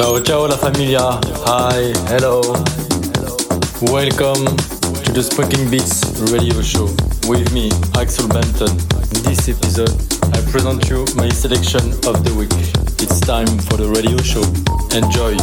Ciao, ciao la familia. Hi, hello. Welcome to the Smoking Beats radio show with me, Axel Benton. In this episode, I present you my selection of the week. It's time for the radio show. Enjoy.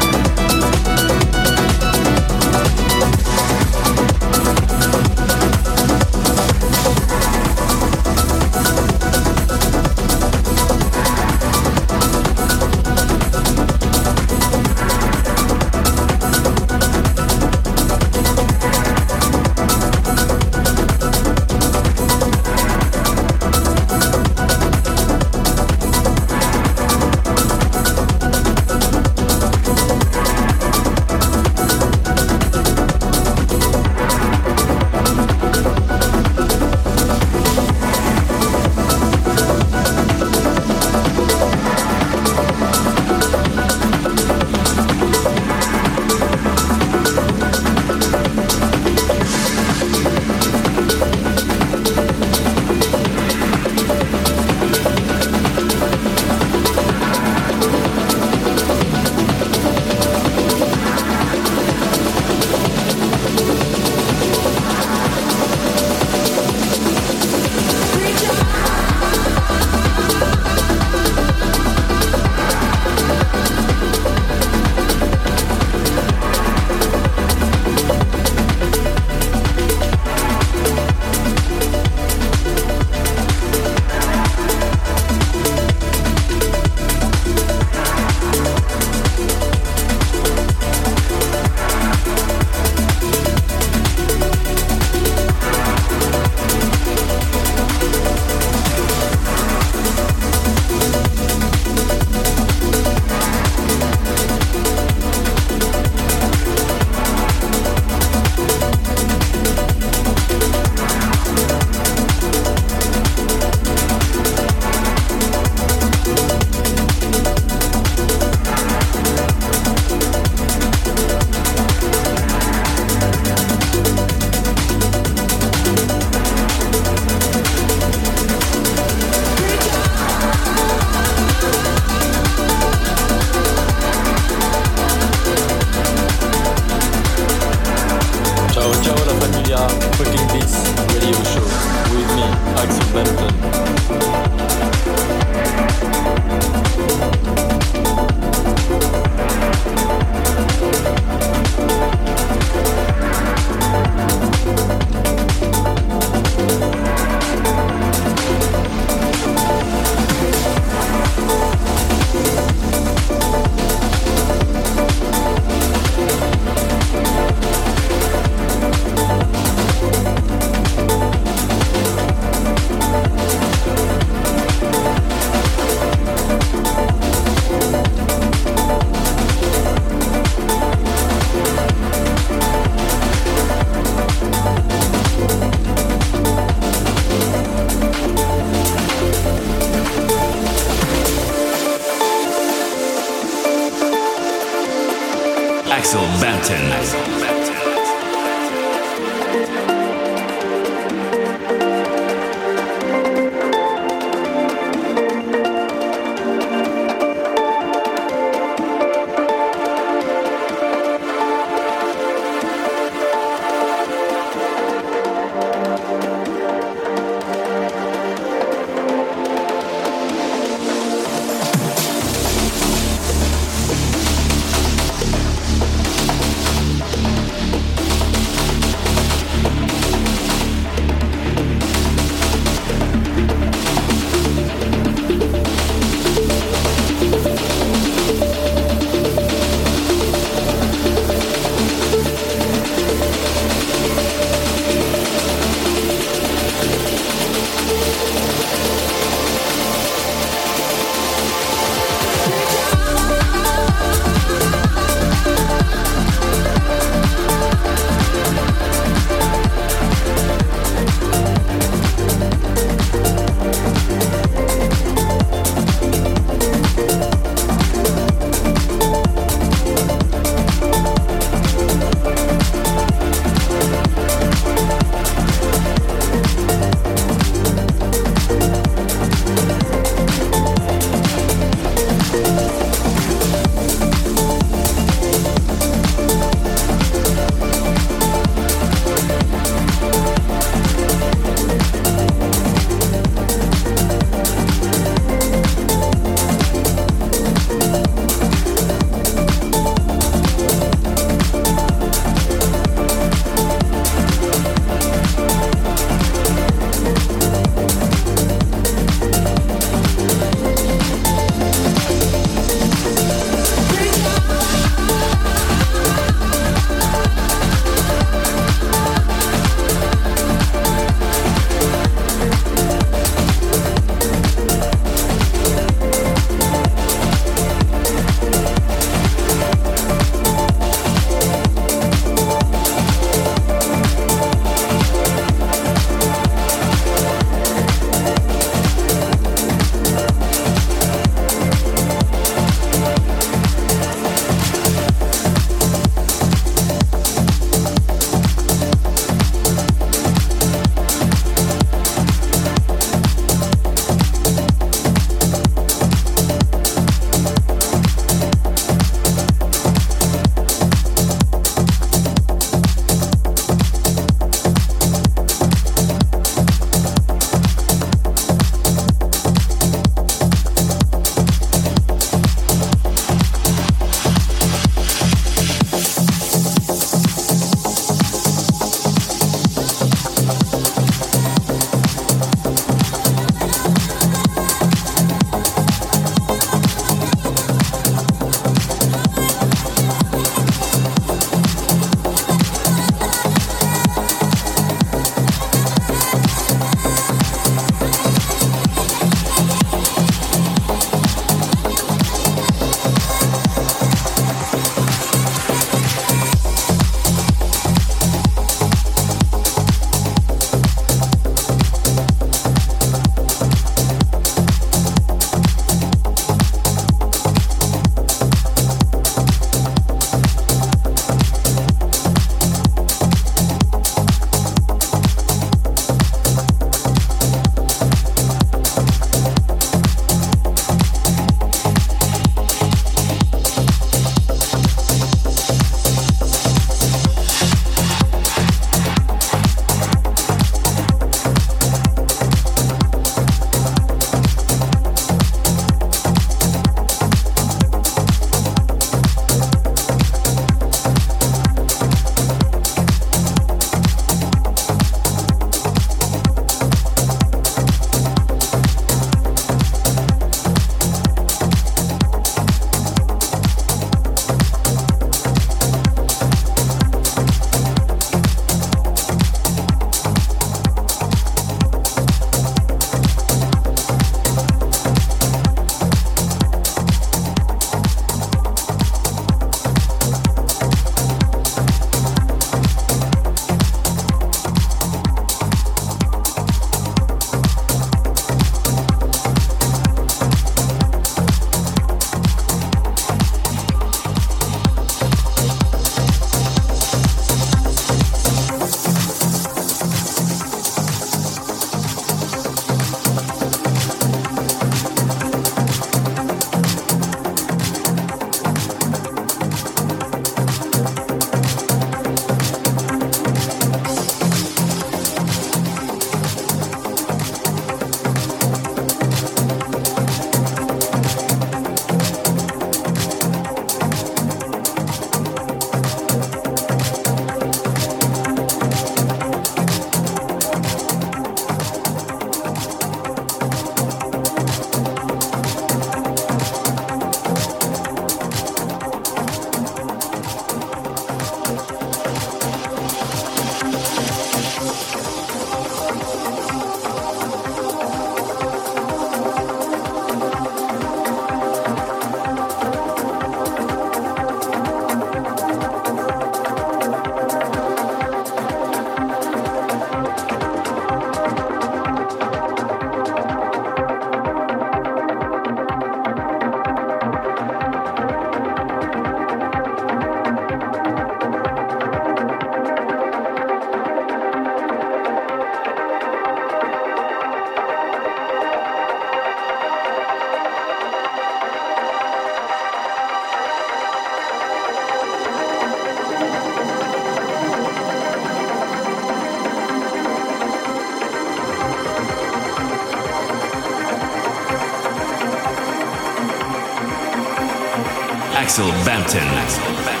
Axel Bampton.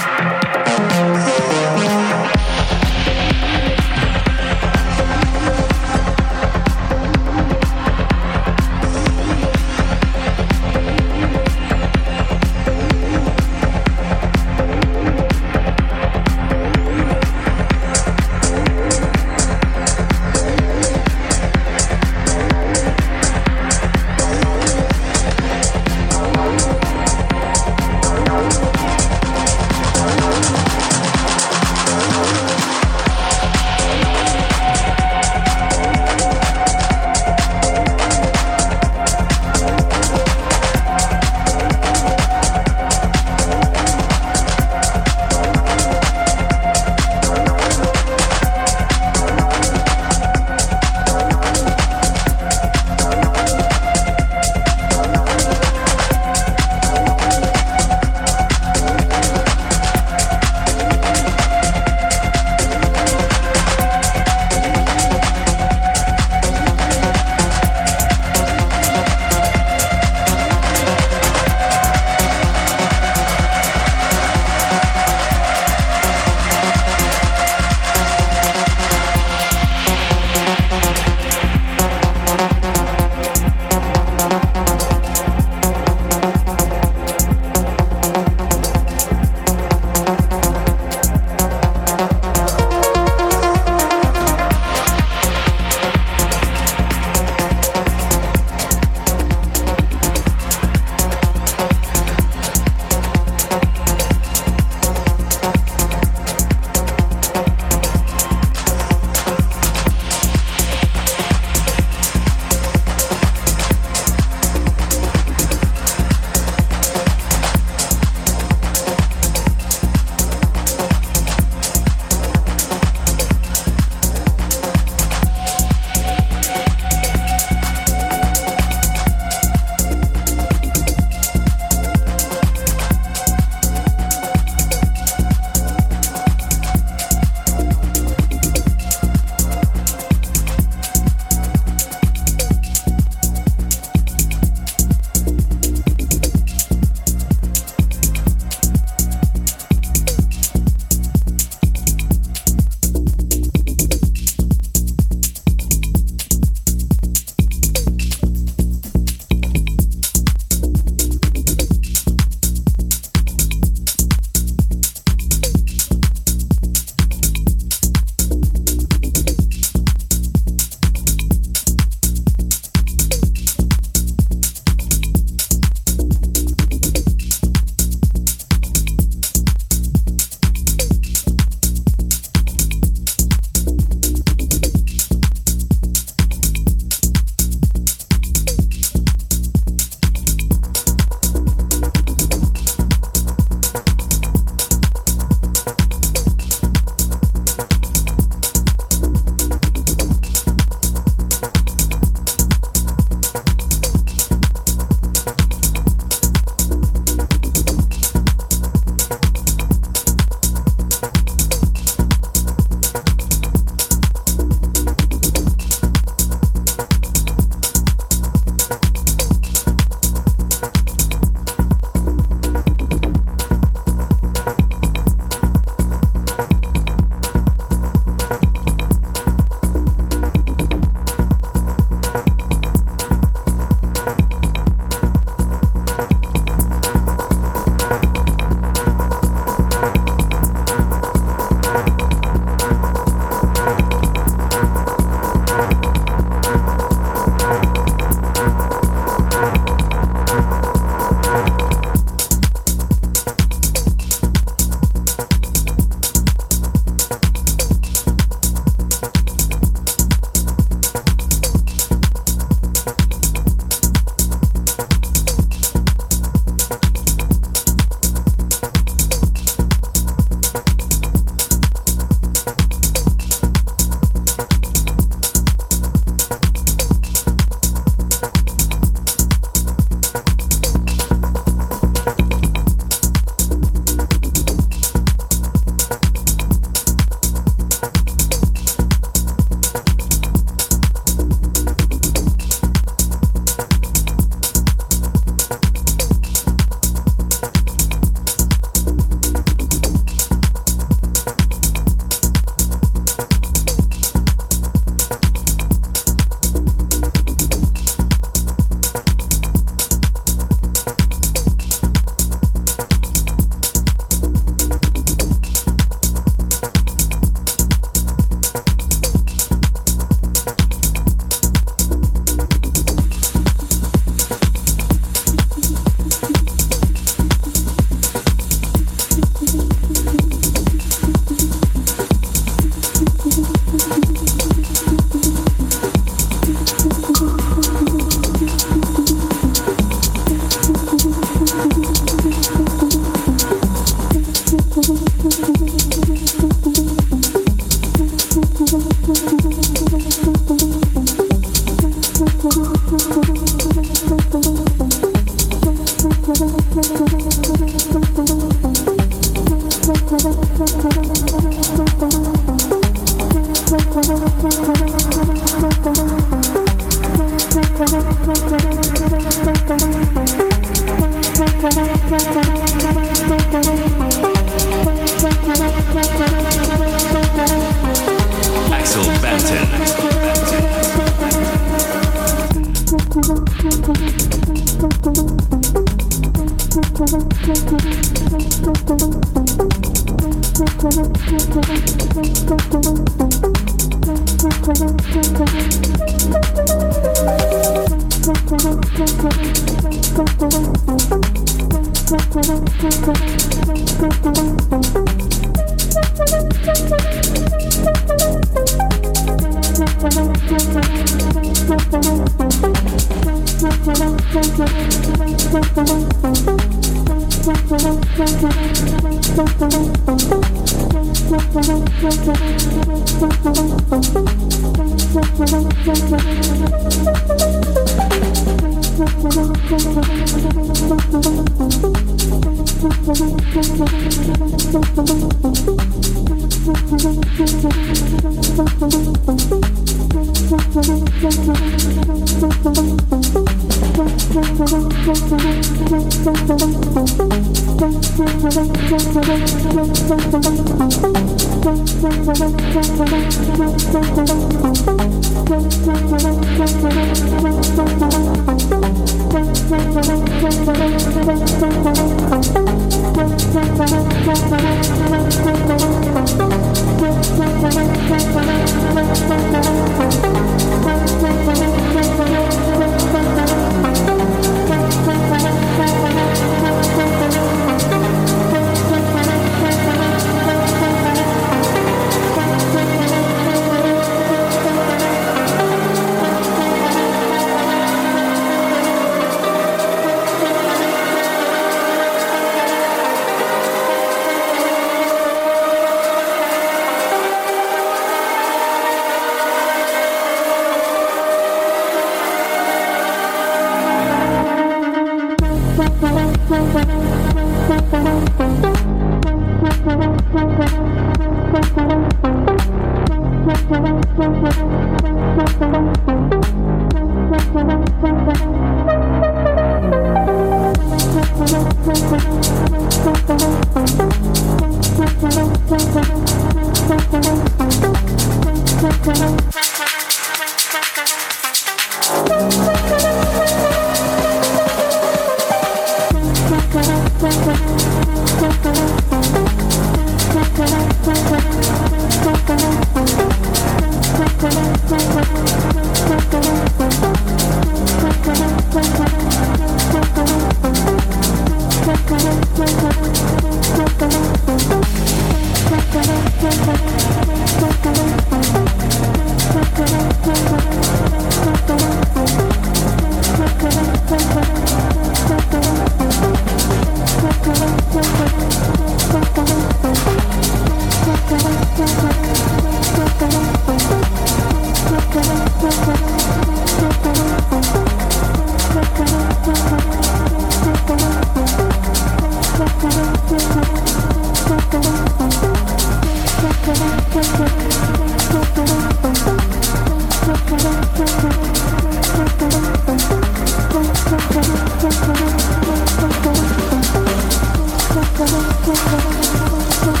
Thank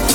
you.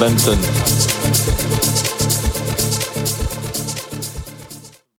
Welcome